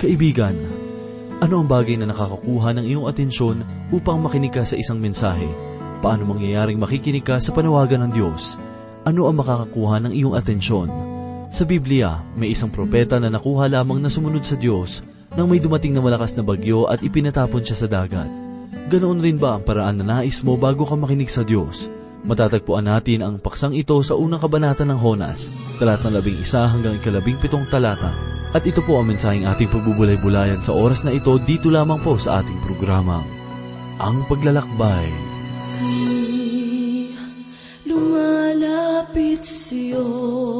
Kaibigan, ano ang bagay na nakakakuha ng iyong atensyon upang makinig ka sa isang mensahe? Paano mangyayaring makikinig ka sa panawagan ng Diyos? Ano ang makakakuha ng iyong atensyon? Sa Biblia, may isang propeta na nakuha lamang na sumunod sa Diyos nang may dumating na malakas na bagyo at ipinatapon siya sa dagat. Ganoon rin ba ang paraan na nais mo bago ka makinig sa Diyos? Matatagpuan natin ang paksang ito sa unang kabanata ng Honas, talatang labing isa hanggang ikalabing pitong talata. At ito po ang mensaheng ating pagbubulay-bulayan sa oras na ito dito lamang po sa ating programa, Ang Paglalakbay. Lumalapit sa'yo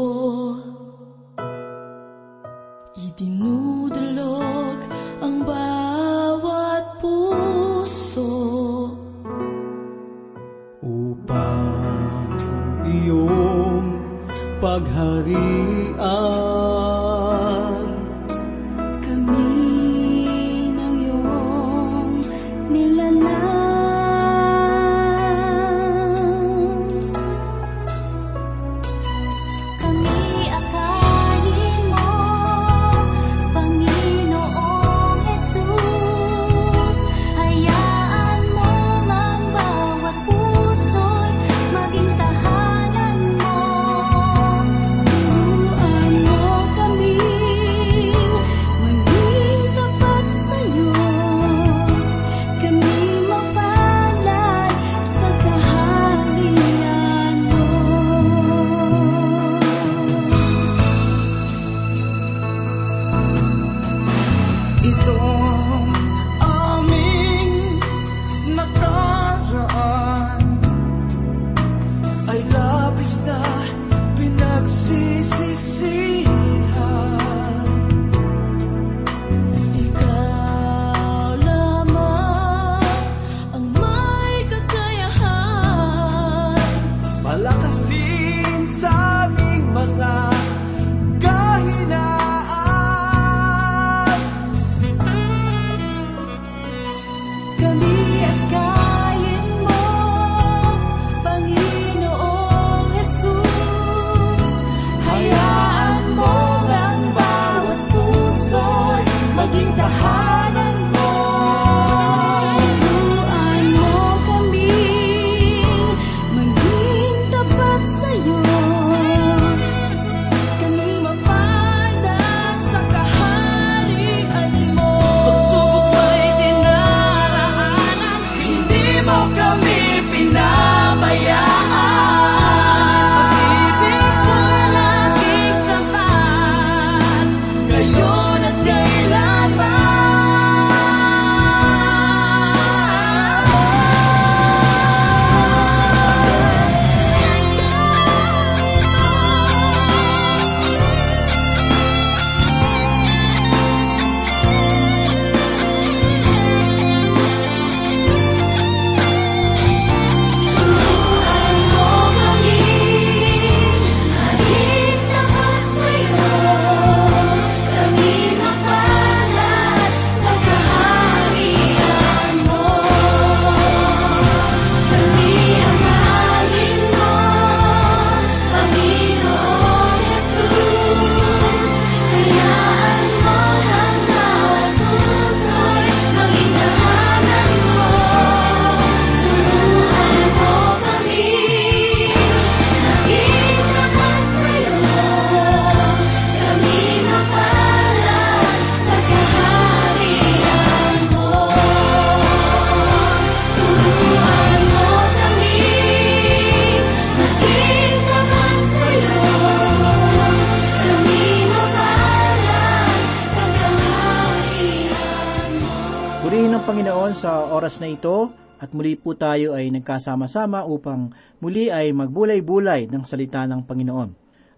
at muli po tayo ay nagkasama-sama upang muli ay magbulay-bulay ng salita ng Panginoon.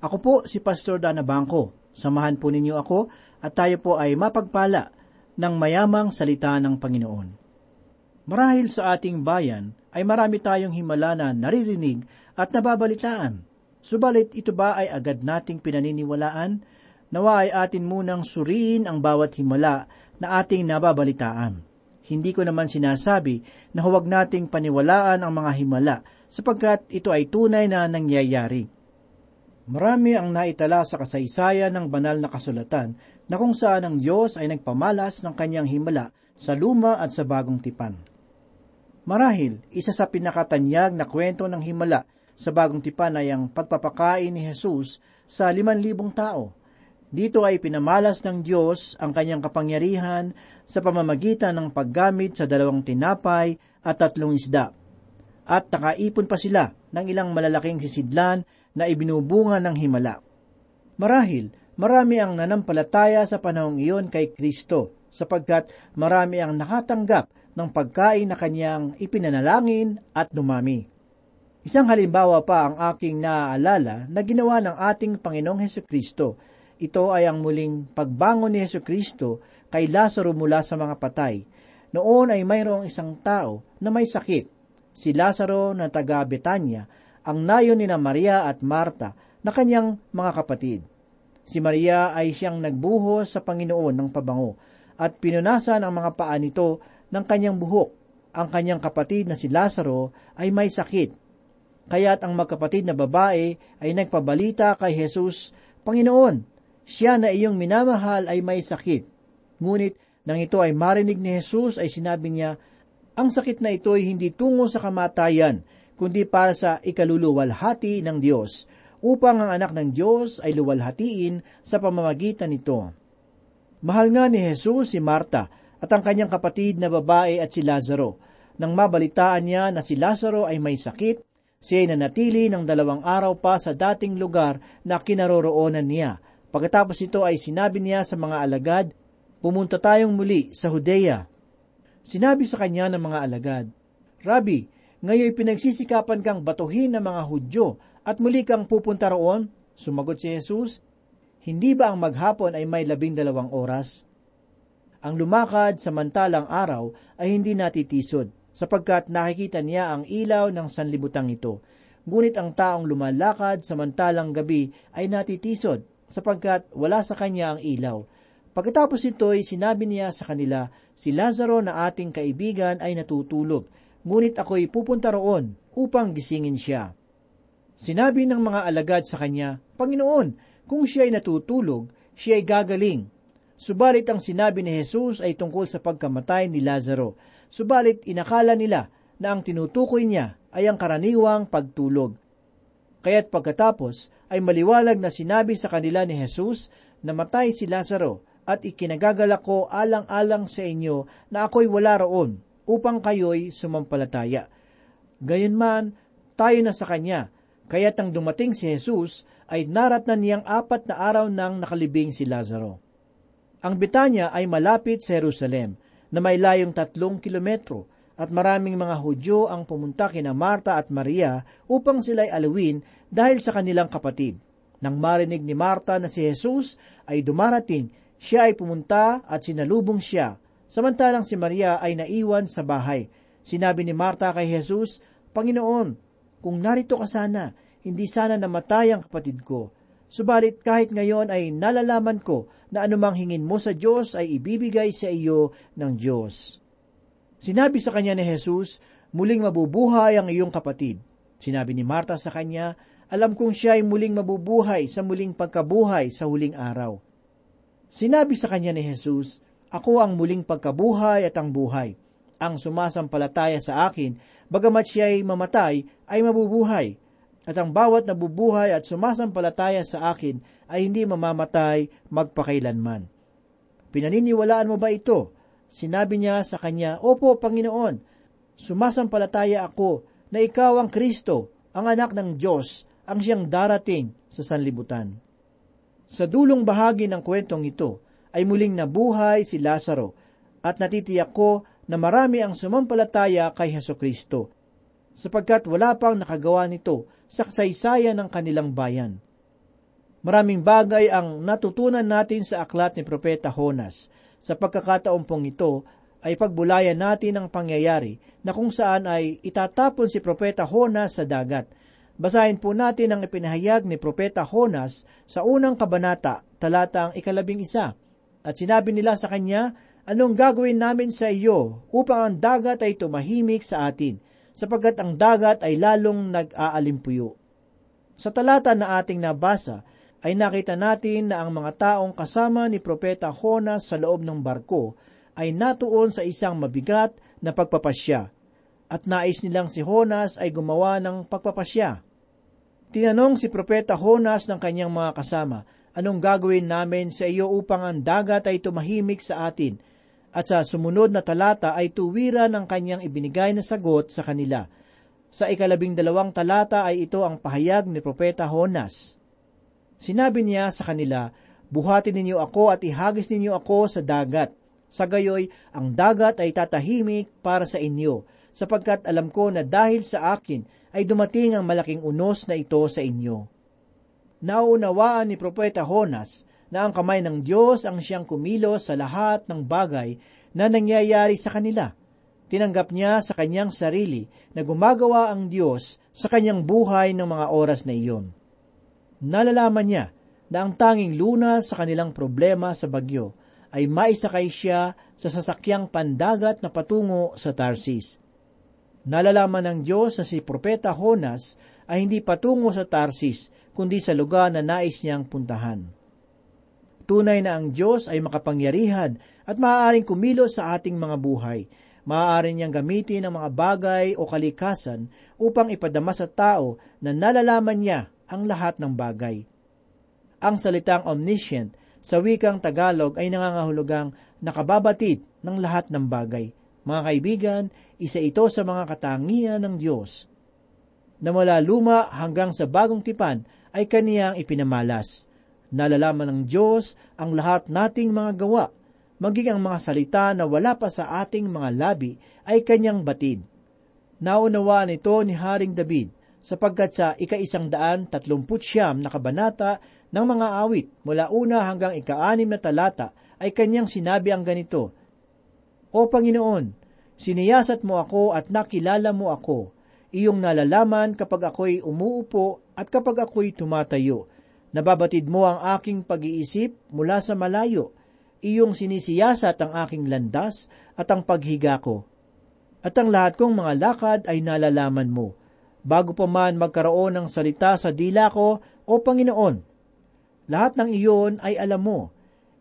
Ako po si Pastor Dana Bangko. Samahan po ninyo ako at tayo po ay mapagpala ng mayamang salita ng Panginoon. Marahil sa ating bayan ay marami tayong himala na naririnig at nababalitaan. Subalit ito ba ay agad nating pinaniniwalaan? Nawa ay atin munang suriin ang bawat himala na ating nababalitaan. Hindi ko naman sinasabi na huwag nating paniwalaan ang mga himala sapagkat ito ay tunay na nangyayari. Marami ang naitala sa kasaysayan ng banal na kasulatan na kung saan ang Diyos ay nagpamalas ng kanyang himala sa luma at sa bagong tipan. Marahil, isa sa pinakatanyag na kwento ng himala sa bagong tipan ay ang pagpapakain ni Jesus sa liman libong tao. Dito ay pinamalas ng Diyos ang kanyang kapangyarihan sa pamamagitan ng paggamit sa dalawang tinapay at tatlong isda. At nakaipon pa sila ng ilang malalaking sisidlan na ibinubunga ng himala. Marahil, marami ang nanampalataya sa panahong iyon kay Kristo sapagkat marami ang nakatanggap ng pagkain na kanyang ipinanalangin at dumami. Isang halimbawa pa ang aking naaalala na ginawa ng ating Panginoong Heso Kristo. Ito ay ang muling pagbangon ni Heso Kristo kay Lazaro mula sa mga patay. Noon ay mayroong isang tao na may sakit. Si Lazaro na taga Betanya, ang nayon ni na Maria at Marta na kanyang mga kapatid. Si Maria ay siyang nagbuhos sa Panginoon ng pabango at pinunasan ang mga paa nito ng kanyang buhok. Ang kanyang kapatid na si Lazaro ay may sakit. Kaya't ang magkapatid na babae ay nagpabalita kay Jesus, Panginoon, siya na iyong minamahal ay may sakit. Ngunit nang ito ay marinig ni Jesus ay sinabi niya, ang sakit na ito ay hindi tungo sa kamatayan, kundi para sa ikaluluwalhati ng Diyos, upang ang anak ng Diyos ay luwalhatiin sa pamamagitan nito. Mahal nga ni Jesus si Marta at ang kanyang kapatid na babae at si Lazaro. Nang mabalitaan niya na si Lazaro ay may sakit, siya ay nanatili ng dalawang araw pa sa dating lugar na kinaroroonan niya. Pagkatapos ito ay sinabi niya sa mga alagad, Pumunta tayong muli sa Hudeya. Sinabi sa kanya ng mga alagad, Rabbi, ngayon pinagsisikapan kang batuhin ng mga Hudyo at muli kang pupunta roon? Sumagot si Jesus, Hindi ba ang maghapon ay may labing dalawang oras? Ang lumakad samantalang araw ay hindi natitisod, sapagkat nakikita niya ang ilaw ng sanlibutang ito. Ngunit ang taong lumalakad samantalang gabi ay natitisod, sapagkat wala sa kanya ang ilaw. Pagkatapos ito ay sinabi niya sa kanila, si Lazaro na ating kaibigan ay natutulog, ngunit ako'y pupunta roon upang gisingin siya. Sinabi ng mga alagad sa kanya, Panginoon, kung siya ay natutulog, siya ay gagaling. Subalit ang sinabi ni Jesus ay tungkol sa pagkamatay ni Lazaro. Subalit inakala nila na ang tinutukoy niya ay ang karaniwang pagtulog. Kaya't pagkatapos ay maliwalag na sinabi sa kanila ni Jesus na matay si Lazaro at ikinagagalak ko alang-alang sa inyo na ako'y wala roon upang kayo'y sumampalataya. Gayunman, tayo na sa Kanya, kaya't ang dumating si Jesus ay naratnan niyang apat na araw nang nakalibing si Lazaro. Ang Betanya ay malapit sa Jerusalem, na may layong tatlong kilometro, at maraming mga Hudyo ang pumunta kina Marta at Maria upang sila'y alawin dahil sa kanilang kapatid. Nang marinig ni Marta na si Jesus ay dumarating, siya ay pumunta at sinalubong siya, samantalang si Maria ay naiwan sa bahay. Sinabi ni Marta kay Jesus, Panginoon, kung narito ka sana, hindi sana namatay ang kapatid ko. Subalit kahit ngayon ay nalalaman ko na anumang hingin mo sa Diyos ay ibibigay sa iyo ng Diyos. Sinabi sa kanya ni Jesus, muling mabubuhay ang iyong kapatid. Sinabi ni Marta sa kanya, alam kong siya ay muling mabubuhay sa muling pagkabuhay sa huling araw. Sinabi sa kanya ni Jesus, Ako ang muling pagkabuhay at ang buhay. Ang sumasampalataya sa akin, bagamat siya ay mamatay, ay mabubuhay. At ang bawat nabubuhay at sumasampalataya sa akin ay hindi mamamatay magpakailanman. Pinaniniwalaan mo ba ito? Sinabi niya sa kanya, Opo, Panginoon, sumasampalataya ako na ikaw ang Kristo, ang anak ng Diyos, ang siyang darating sa sanlibutan. Sa dulong bahagi ng kwentong ito ay muling nabuhay si Lazaro at natitiyak ko na marami ang sumampalataya kay Heso Kristo sapagkat wala pang nakagawa nito sa kasaysayan ng kanilang bayan. Maraming bagay ang natutunan natin sa aklat ni Propeta Honas. Sa pagkakataon pong ito ay pagbulayan natin ang pangyayari na kung saan ay itatapon si Propeta Honas sa dagat. Basahin po natin ang ipinahayag ni Propeta Honas sa unang kabanata, talatang ikalabing isa. At sinabi nila sa kanya, Anong gagawin namin sa iyo upang ang dagat ay tumahimik sa atin, sapagkat ang dagat ay lalong nag-aalimpuyo. Sa talata na ating nabasa, ay nakita natin na ang mga taong kasama ni Propeta Honas sa loob ng barko ay natuon sa isang mabigat na pagpapasya at nais nilang si Honas ay gumawa ng pagpapasya. Tinanong si Propeta Honas ng kanyang mga kasama, anong gagawin namin sa iyo upang ang dagat ay tumahimik sa atin? At sa sumunod na talata ay tuwira ng kanyang ibinigay na sagot sa kanila. Sa ikalabing dalawang talata ay ito ang pahayag ni Propeta Honas. Sinabi niya sa kanila, Buhatin ninyo ako at ihagis ninyo ako sa dagat. Sa gayoy, ang dagat ay tatahimik para sa inyo, sapagkat alam ko na dahil sa akin ay dumating ang malaking unos na ito sa inyo. Nauunawaan ni Propeta Honas na ang kamay ng Diyos ang siyang kumilos sa lahat ng bagay na nangyayari sa kanila. Tinanggap niya sa kanyang sarili na gumagawa ang Diyos sa kanyang buhay ng mga oras na iyon. Nalalaman niya na ang tanging luna sa kanilang problema sa bagyo ay maisakay siya sa sasakyang pandagat na patungo sa Tarsis. Nalalaman ng Diyos na si Propeta Honas ay hindi patungo sa Tarsis, kundi sa lugar na nais niyang puntahan. Tunay na ang Diyos ay makapangyarihan at maaaring kumilos sa ating mga buhay. Maaari niyang gamitin ang mga bagay o kalikasan upang ipadama sa tao na nalalaman niya ang lahat ng bagay. Ang salitang omniscient sa wikang Tagalog ay nangangahulugang nakababatid ng lahat ng bagay. Mga kaibigan, isa ito sa mga katangian ng Diyos na mula luma hanggang sa bagong tipan ay kaniyang ipinamalas. Nalalaman ng Diyos ang lahat nating mga gawa, maging ang mga salita na wala pa sa ating mga labi ay kanyang batid. Naunawaan ito ni Haring David sapagkat sa ika-isang daan tatlumput siyam na kabanata ng mga awit mula una hanggang ika-anim na talata ay kanyang sinabi ang ganito, O Panginoon, siniyasat mo ako at nakilala mo ako, iyong nalalaman kapag ako'y umuupo at kapag ako'y tumatayo. Nababatid mo ang aking pag-iisip mula sa malayo, iyong sinisiyasat ang aking landas at ang paghiga ko. At ang lahat kong mga lakad ay nalalaman mo bago pa man magkaroon ng salita sa dila ko, O Panginoon. Lahat ng iyon ay alam mo.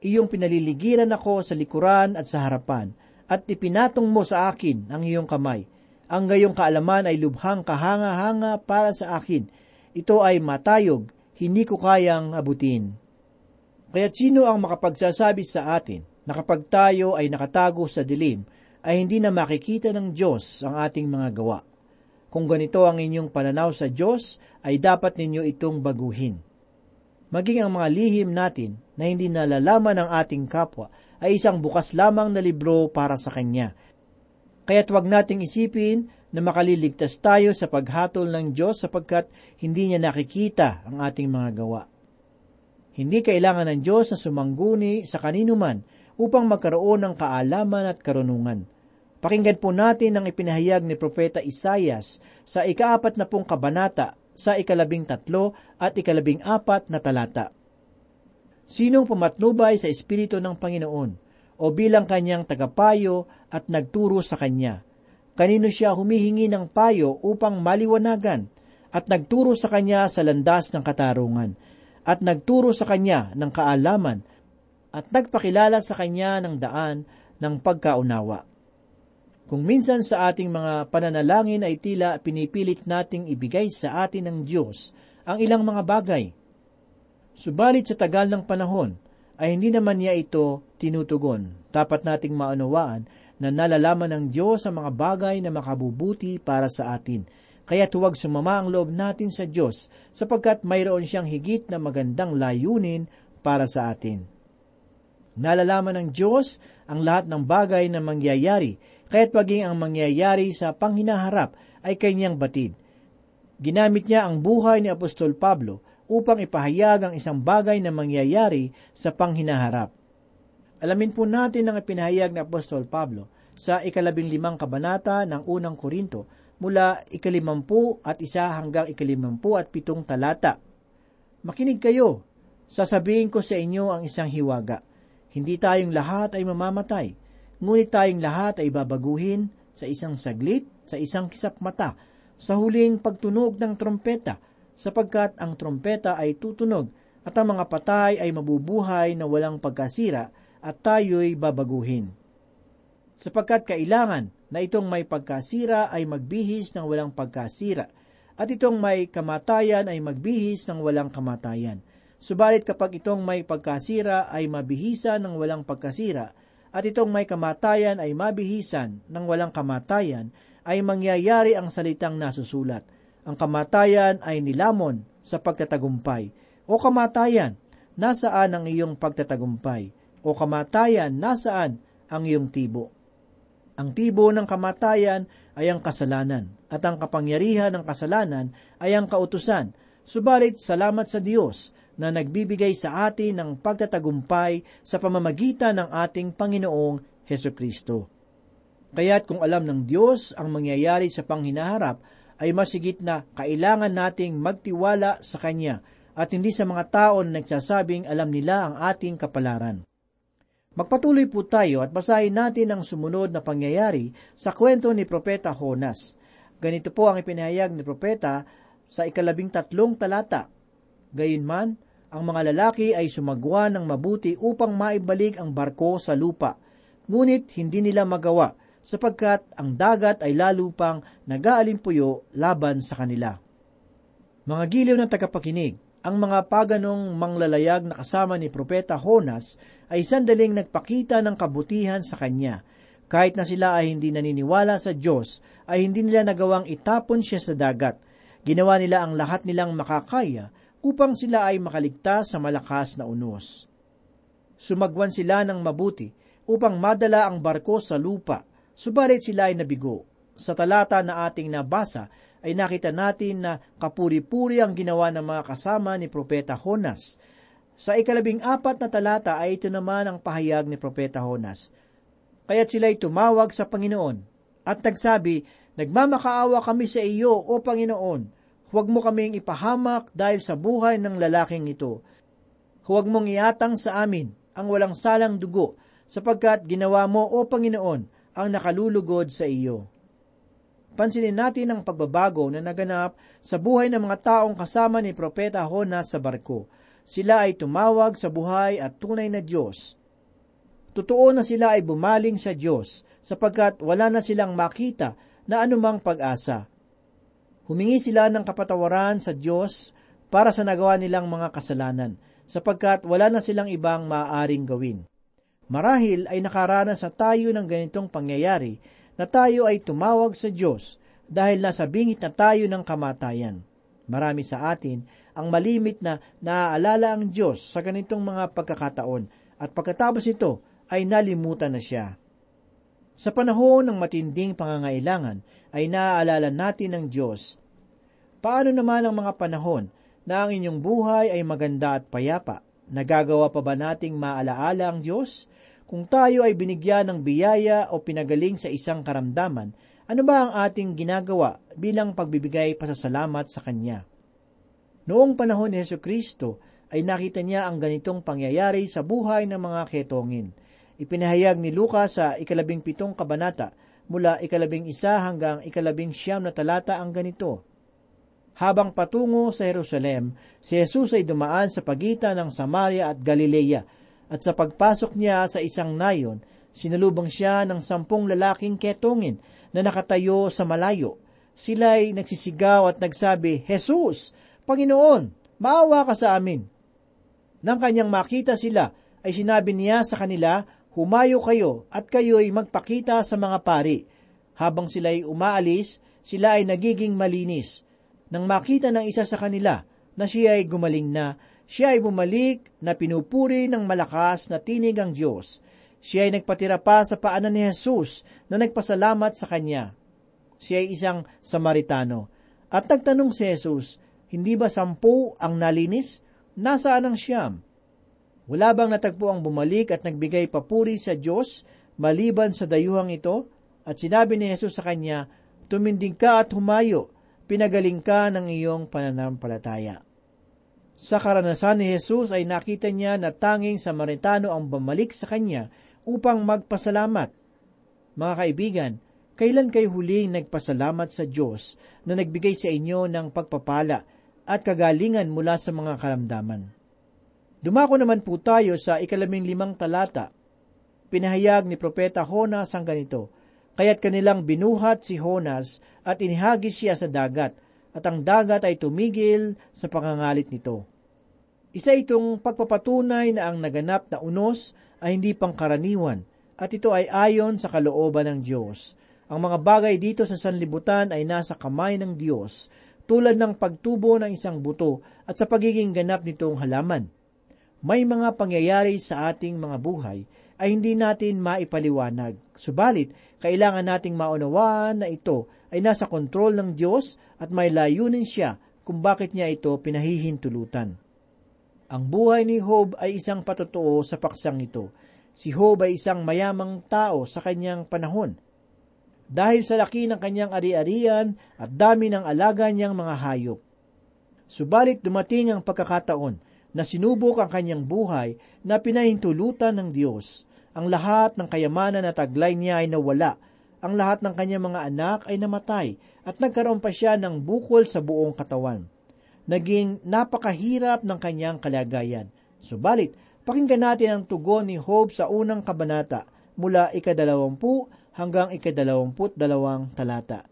Iyong pinaliligiran ako sa likuran at sa harapan, at ipinatong mo sa akin ang iyong kamay. Ang gayong kaalaman ay lubhang kahanga-hanga para sa akin. Ito ay matayog, hindi ko kayang abutin. Kaya sino ang makapagsasabi sa atin na kapag tayo ay nakatago sa dilim, ay hindi na makikita ng Diyos ang ating mga gawa? Kung ganito ang inyong pananaw sa Diyos, ay dapat ninyo itong baguhin. Maging ang mga lihim natin na hindi nalalaman ng ating kapwa ay isang bukas lamang na libro para sa Kanya. Kaya't huwag nating isipin na makaliligtas tayo sa paghatol ng Diyos sapagkat hindi niya nakikita ang ating mga gawa. Hindi kailangan ng Diyos na sumangguni sa kanino man upang magkaroon ng kaalaman at karunungan. Pakinggan po natin ang ipinahayag ni Propeta Isayas sa ikaapat na pong kabanata sa ikalabing tatlo at ikalabing apat na talata. Sinong pumatnubay sa Espiritu ng Panginoon o bilang kanyang tagapayo at nagturo sa kanya? Kanino siya humihingi ng payo upang maliwanagan at nagturo sa kanya sa landas ng katarungan at nagturo sa kanya ng kaalaman at nagpakilala sa kanya ng daan ng pagkaunawa. Kung minsan sa ating mga pananalangin ay tila pinipilit nating ibigay sa atin ng Diyos ang ilang mga bagay. Subalit sa tagal ng panahon, ay hindi naman niya ito tinutugon. Dapat nating maunawaan na nalalaman ng Diyos ang mga bagay na makabubuti para sa atin. Kaya tuwag sumama ang loob natin sa Diyos sapagkat mayroon siyang higit na magandang layunin para sa atin. Nalalaman ng Diyos ang lahat ng bagay na mangyayari, kaya't maging ang mangyayari sa panghinaharap ay kanyang batid. Ginamit niya ang buhay ni Apostol Pablo upang ipahayag ang isang bagay na mangyayari sa panghinaharap. Alamin po natin ang ipinahayag ni Apostol Pablo sa ikalabing limang kabanata ng unang Korinto mula ikalimampu at isa hanggang ikalimampu at pitong talata. Makinig kayo, sasabihin ko sa inyo ang isang hiwaga. Hindi tayong lahat ay mamamatay, ngunit tayong lahat ay babaguhin sa isang saglit, sa isang kisap mata, sa huling pagtunog ng trompeta, sapagkat ang trompeta ay tutunog at ang mga patay ay mabubuhay na walang pagkasira at tayo'y babaguhin. Sapagkat kailangan na itong may pagkasira ay magbihis ng walang pagkasira at itong may kamatayan ay magbihis ng walang kamatayan. Subalit kapag itong may pagkasira ay mabihisa ng walang pagkasira at itong may kamatayan ay mabihisan ng walang kamatayan, ay mangyayari ang salitang nasusulat. Ang kamatayan ay nilamon sa pagtatagumpay. O kamatayan, nasaan ang iyong pagtatagumpay? O kamatayan, nasaan ang iyong tibo? Ang tibo ng kamatayan ay ang kasalanan, at ang kapangyarihan ng kasalanan ay ang kautusan. Subalit, salamat sa Diyos na nagbibigay sa atin ng pagtatagumpay sa pamamagitan ng ating Panginoong Heso Kristo. Kaya't kung alam ng Diyos ang mangyayari sa panghinaharap, ay masigit na kailangan nating magtiwala sa Kanya at hindi sa mga tao na nagsasabing alam nila ang ating kapalaran. Magpatuloy po tayo at basahin natin ang sumunod na pangyayari sa kwento ni Propeta Honas. Ganito po ang ipinahayag ni Propeta sa ikalabing tatlong talata. Gayunman, ang mga lalaki ay sumagwa ng mabuti upang maibalik ang barko sa lupa, ngunit hindi nila magawa sapagkat ang dagat ay lalo pang nag-aalimpuyo laban sa kanila. Mga giliw ng tagapakinig, ang mga paganong manglalayag na kasama ni Propeta Honas ay sandaling nagpakita ng kabutihan sa kanya. Kahit na sila ay hindi naniniwala sa Diyos, ay hindi nila nagawang itapon siya sa dagat. Ginawa nila ang lahat nilang makakaya upang sila ay makaligtas sa malakas na unos. Sumagwan sila ng mabuti upang madala ang barko sa lupa, subalit sila ay nabigo. Sa talata na ating nabasa, ay nakita natin na kapuri-puri ang ginawa ng mga kasama ni Propeta Honas. Sa ikalabing apat na talata ay ito naman ang pahayag ni Propeta Honas. Kaya't sila'y tumawag sa Panginoon at nagsabi, Nagmamakaawa kami sa iyo, O Panginoon, huwag mo kaming ipahamak dahil sa buhay ng lalaking ito. Huwag mong iatang sa amin ang walang salang dugo, sapagkat ginawa mo, O Panginoon, ang nakalulugod sa iyo. Pansinin natin ang pagbabago na naganap sa buhay ng mga taong kasama ni Propeta Honas sa barko. Sila ay tumawag sa buhay at tunay na Diyos. Totoo na sila ay bumaling sa Diyos sapagkat wala na silang makita na anumang pag-asa. Humingi sila ng kapatawaran sa Diyos para sa nagawa nilang mga kasalanan sapagkat wala na silang ibang maaaring gawin. Marahil ay nakaranas sa tayo ng ganitong pangyayari na tayo ay tumawag sa Diyos dahil nasa bingit na tayo ng kamatayan. Marami sa atin ang malimit na naaalala ang Diyos sa ganitong mga pagkakataon at pagkatapos ito ay nalimutan na siya. Sa panahon ng matinding pangangailangan ay naaalala natin ang Diyos. Paano naman ang mga panahon na ang inyong buhay ay maganda at payapa? Nagagawa pa ba nating maalaala ang Diyos? Kung tayo ay binigyan ng biyaya o pinagaling sa isang karamdaman, ano ba ang ating ginagawa bilang pagbibigay pasasalamat sa Kanya? Noong panahon ni Yesu Kristo, ay nakita niya ang ganitong pangyayari sa buhay ng mga ketongin. Ipinahayag ni Lucas sa ikalabing pitong kabanata, mula ikalabing isa hanggang ikalabing siyam na talata ang ganito. Habang patungo sa Jerusalem, si Jesus ay dumaan sa pagitan ng Samaria at Galilea, at sa pagpasok niya sa isang nayon, sinalubong siya ng sampung lalaking ketongin na nakatayo sa malayo. Sila'y nagsisigaw at nagsabi, Jesus, Panginoon, maawa ka sa amin. Nang kanyang makita sila, ay sinabi niya sa kanila, Humayo kayo at kayo'y magpakita sa mga pari. Habang sila'y umaalis, sila ay nagiging malinis. Nang makita ng isa sa kanila na siya ay gumaling na, siya ay bumalik na pinupuri ng malakas na tinig ang Diyos. Siya ay nagpatira pa sa paanan ni Jesus na nagpasalamat sa kanya. Siya ay isang Samaritano. At nagtanong si Jesus, hindi ba sampu ang nalinis? Nasaan ang siyam? Wala bang natagpo ang bumalik at nagbigay papuri sa Diyos maliban sa dayuhang ito? At sinabi ni Jesus sa kanya, Tumindig ka at humayo, pinagaling ka ng iyong pananampalataya. Sa karanasan ni Jesus ay nakita niya na tanging Samaritano ang bumalik sa kanya upang magpasalamat. Mga kaibigan, kailan kayo huling nagpasalamat sa Diyos na nagbigay sa inyo ng pagpapala at kagalingan mula sa mga karamdaman. Dumako naman po tayo sa ikalabing limang talata. Pinahayag ni Propeta Honas ang ganito, Kaya't kanilang binuhat si Honas at inihagis siya sa dagat, at ang dagat ay tumigil sa pangangalit nito. Isa itong pagpapatunay na ang naganap na unos ay hindi pangkaraniwan, at ito ay ayon sa kalooban ng Diyos. Ang mga bagay dito sa sanlibutan ay nasa kamay ng Diyos, tulad ng pagtubo ng isang buto at sa pagiging ganap nitong halaman. May mga pangyayari sa ating mga buhay ay hindi natin maipaliwanag. Subalit, kailangan nating maunawaan na ito ay nasa kontrol ng Diyos at may layunin siya kung bakit niya ito pinahihintulutan. Ang buhay ni Job ay isang patotoo sa paksang ito. Si Job ay isang mayamang tao sa kanyang panahon. Dahil sa laki ng kanyang ari-arian at dami ng alaga niyang mga hayop. Subalit dumating ang pagkakataon na sinubok ang kanyang buhay na pinahintulutan ng Diyos. Ang lahat ng kayamanan na taglay niya ay nawala. Ang lahat ng kanyang mga anak ay namatay at nagkaroon pa siya ng bukol sa buong katawan. Naging napakahirap ng kanyang kalagayan. Subalit, pakinggan natin ang tugon ni Job sa unang kabanata mula ikadalawampu hanggang ikadalawamput dalawang talata.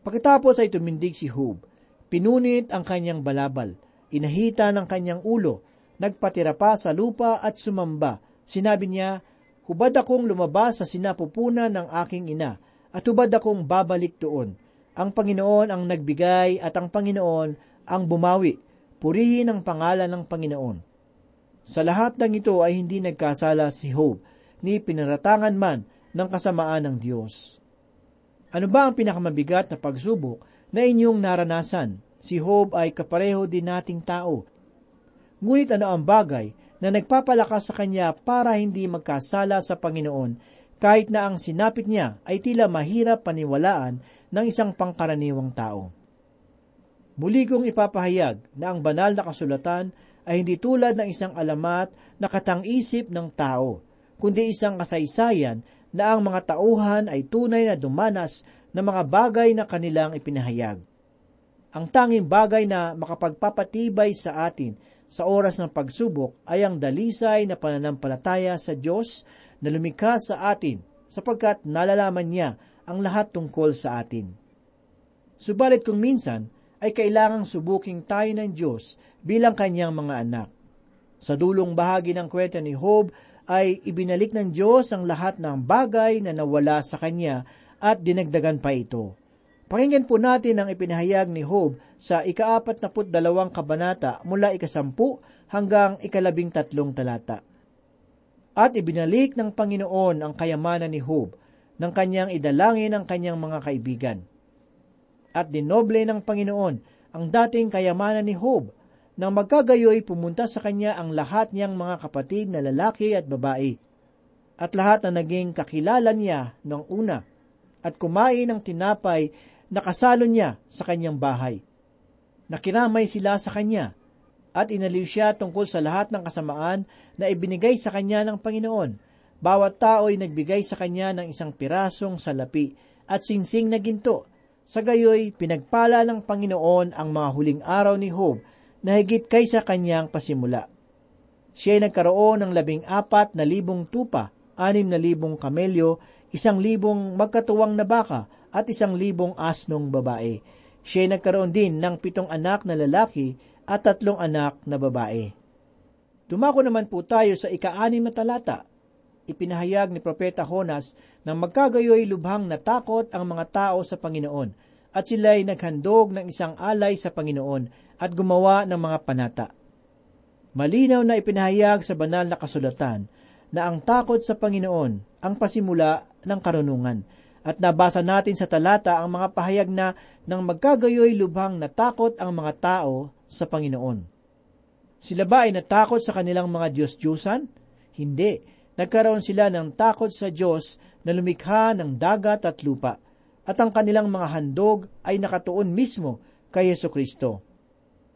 Pagkatapos ay tumindig si Job. Pinunit ang kanyang balabal. Inahita ng kanyang ulo. Nagpatira pa sa lupa at sumamba. Sinabi niya, Hubad akong lumabas sa sinapupunan ng aking ina, at hubad akong babalik doon. Ang Panginoon ang nagbigay at ang Panginoon ang bumawi. Purihin ang pangalan ng Panginoon. Sa lahat ng ito ay hindi nagkasala si Job, ni pinaratangan man ng kasamaan ng Diyos. Ano ba ang pinakamabigat na pagsubok na inyong naranasan? Si Job ay kapareho din nating tao. Ngunit ano ang bagay na nagpapalakas sa kanya para hindi magkasala sa Panginoon kahit na ang sinapit niya ay tila mahirap paniwalaan ng isang pangkaraniwang tao. Muli kong ipapahayag na ang banal na kasulatan ay hindi tulad ng isang alamat na katang-isip ng tao, kundi isang kasaysayan na ang mga tauhan ay tunay na dumanas ng mga bagay na kanilang ipinahayag. Ang tanging bagay na makapagpapatibay sa atin sa oras ng pagsubok ay ang dalisay na pananampalataya sa Diyos na lumikha sa atin sapagkat nalalaman niya ang lahat tungkol sa atin. Subalit kung minsan ay kailangang subuking tayo ng Diyos bilang kanyang mga anak. Sa dulong bahagi ng kwento ni Job ay ibinalik ng Diyos ang lahat ng bagay na nawala sa kanya at dinagdagan pa ito. Pakinggan po natin ang ipinahayag ni Job sa ikaapat na dalawang kabanata mula ikasampu hanggang ikalabing tatlong talata. At ibinalik ng Panginoon ang kayamanan ni Job ng kanyang idalangin ang kanyang mga kaibigan. At dinoble ng Panginoon ang dating kayamanan ni Job nang magkagayoy pumunta sa kanya ang lahat niyang mga kapatid na lalaki at babae at lahat na naging kakilala niya noong una at kumain ng tinapay nakasalo niya sa kanyang bahay. Nakiramay sila sa kanya at inaliw siya tungkol sa lahat ng kasamaan na ibinigay sa kanya ng Panginoon. Bawat tao ay nagbigay sa kanya ng isang pirasong salapi at singsing na ginto. Sa gayoy, pinagpala ng Panginoon ang mga huling araw ni Job na higit kaysa kanyang pasimula. Siya ay nagkaroon ng labing apat na libong tupa, anim na libong kamelyo, isang libong magkatuwang na baka, at isang libong asnong babae. Siya ay nagkaroon din ng pitong anak na lalaki at tatlong anak na babae. Dumako naman po tayo sa ika-anim na talata. Ipinahayag ni Propeta Honas na magkagayoy lubhang natakot ang mga tao sa Panginoon at sila'y naghandog ng isang alay sa Panginoon at gumawa ng mga panata. Malinaw na ipinahayag sa banal na kasulatan na ang takot sa Panginoon ang pasimula ng karunungan at nabasa natin sa talata ang mga pahayag na nang magkagayoy lubhang natakot ang mga tao sa Panginoon. Sila ba ay natakot sa kanilang mga Diyos-Diyosan? Hindi. Nagkaroon sila ng takot sa Diyos na lumikha ng dagat at lupa, at ang kanilang mga handog ay nakatuon mismo kay Yeso Kristo.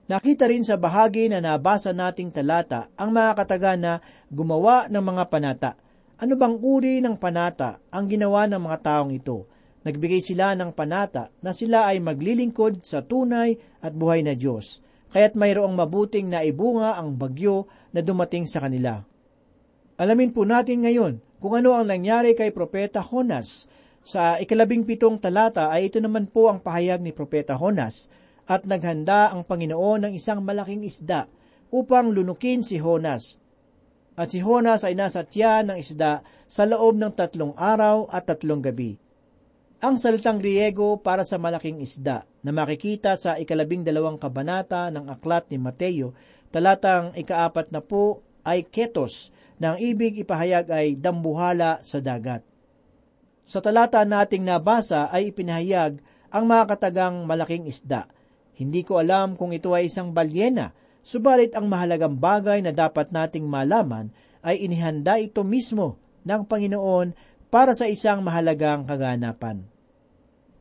Nakita rin sa bahagi na nabasa nating talata ang mga kataga na gumawa ng mga panata – ano bang uri ng panata ang ginawa ng mga taong ito? Nagbigay sila ng panata na sila ay maglilingkod sa tunay at buhay na Diyos. kaya't mayroong mabuting naibunga ang bagyo na dumating sa kanila. Alamin po natin ngayon kung ano ang nangyari kay Propeta Honas. Sa ikalabing pitong talata ay ito naman po ang pahayag ni Propeta Honas at naghanda ang Panginoon ng isang malaking isda upang lunukin si Honas. At si Honas ay nasa tiyan ng isda sa loob ng tatlong araw at tatlong gabi. Ang salitang Griego para sa malaking isda na makikita sa ikalabing dalawang kabanata ng aklat ni Mateo, talatang ikaapat na po ay ketos, na ang ibig ipahayag ay dambuhala sa dagat. Sa talata nating nabasa ay ipinahayag ang mga katagang malaking isda. Hindi ko alam kung ito ay isang balyena, subalit ang mahalagang bagay na dapat nating malaman ay inihanda ito mismo ng Panginoon para sa isang mahalagang kaganapan.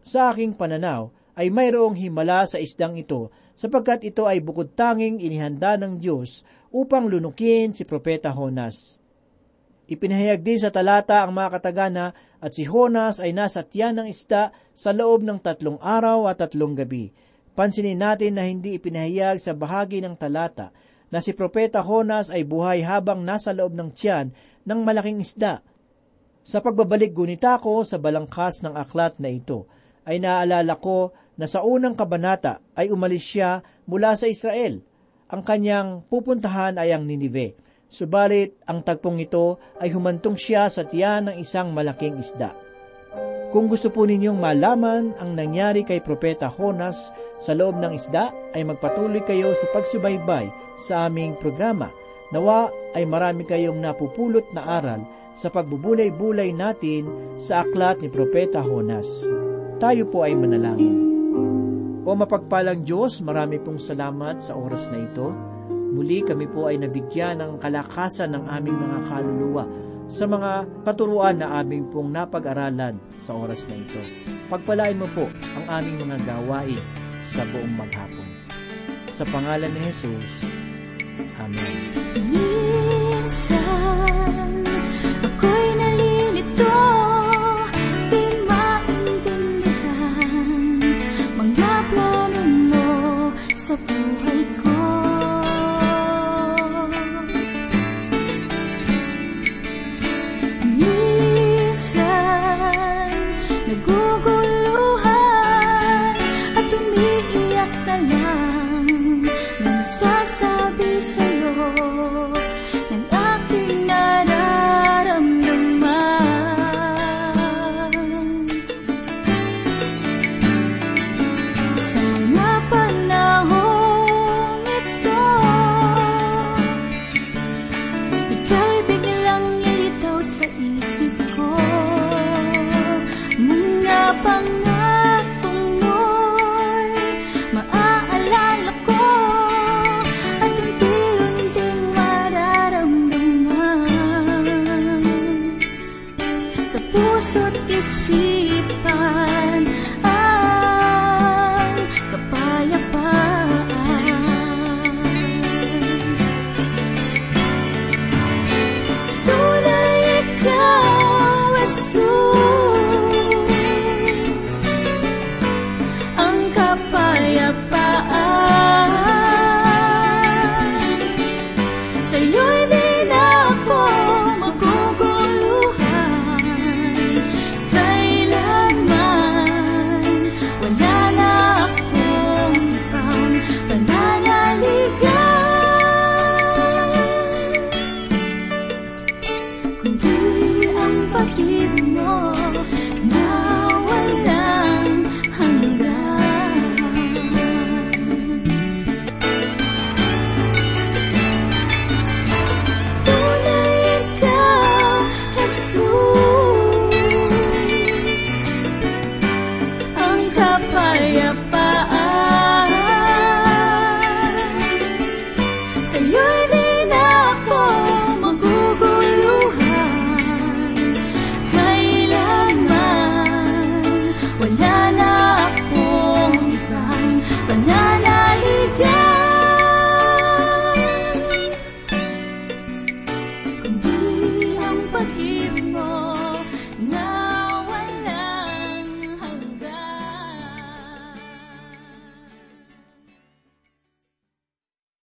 Sa aking pananaw ay mayroong himala sa isdang ito sapagkat ito ay bukod tanging inihanda ng Diyos upang lunukin si Propeta Honas. Ipinahayag din sa talata ang mga katagana at si Honas ay nasa tiyan ng isda sa loob ng tatlong araw at tatlong gabi. Pansinin natin na hindi ipinahayag sa bahagi ng talata na si Propeta Honas ay buhay habang nasa loob ng tiyan ng malaking isda. Sa pagbabalik gunita ko sa balangkas ng aklat na ito, ay naalala ko na sa unang kabanata ay umalis siya mula sa Israel. Ang kanyang pupuntahan ay ang Ninive. Subalit, ang tagpong ito ay humantong siya sa tiyan ng isang malaking isda. Kung gusto po ninyong malaman ang nangyari kay Propeta Honas sa loob ng isda, ay magpatuloy kayo sa pagsubaybay sa aming programa. Nawa ay marami kayong napupulot na aral sa pagbubulay-bulay natin sa aklat ni Propeta Honas. Tayo po ay manalangin. O mapagpalang Diyos, marami pong salamat sa oras na ito. Muli kami po ay nabigyan ng kalakasan ng aming mga kaluluwa sa mga katuruan na aming pong napag-aralan sa oras na ito. Pagpalain mo po ang aming mga gawain sa buong maghapon. Sa pangalan ni Jesus, Amen. Minsan,